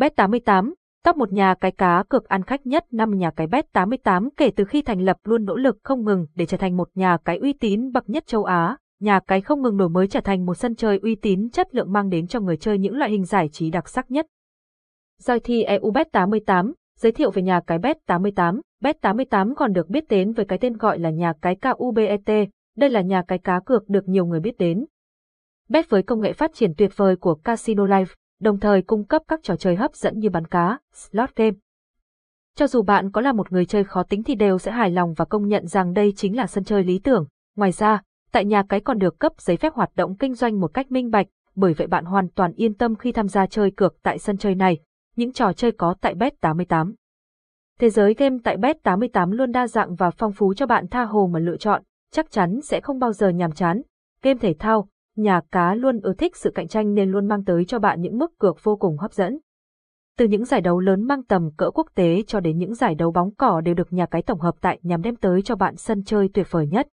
Bet88, top một nhà cái cá cược ăn khách nhất năm nhà cái Bet88 kể từ khi thành lập luôn nỗ lực không ngừng để trở thành một nhà cái uy tín bậc nhất châu Á. Nhà cái không ngừng đổi mới trở thành một sân chơi uy tín chất lượng mang đến cho người chơi những loại hình giải trí đặc sắc nhất. Doi thi EU Bet88, giới thiệu về nhà cái Bet88. Bet88 còn được biết đến với cái tên gọi là nhà cái KUBET, đây là nhà cái cá cược được nhiều người biết đến. Bet với công nghệ phát triển tuyệt vời của Casino Life đồng thời cung cấp các trò chơi hấp dẫn như bắn cá, slot game. Cho dù bạn có là một người chơi khó tính thì đều sẽ hài lòng và công nhận rằng đây chính là sân chơi lý tưởng. Ngoài ra, tại nhà cái còn được cấp giấy phép hoạt động kinh doanh một cách minh bạch, bởi vậy bạn hoàn toàn yên tâm khi tham gia chơi cược tại sân chơi này. Những trò chơi có tại Bet88. Thế giới game tại Bet88 luôn đa dạng và phong phú cho bạn tha hồ mà lựa chọn, chắc chắn sẽ không bao giờ nhàm chán. Game thể thao, nhà cá luôn ưa thích sự cạnh tranh nên luôn mang tới cho bạn những mức cược vô cùng hấp dẫn. Từ những giải đấu lớn mang tầm cỡ quốc tế cho đến những giải đấu bóng cỏ đều được nhà cái tổng hợp tại nhằm đem tới cho bạn sân chơi tuyệt vời nhất.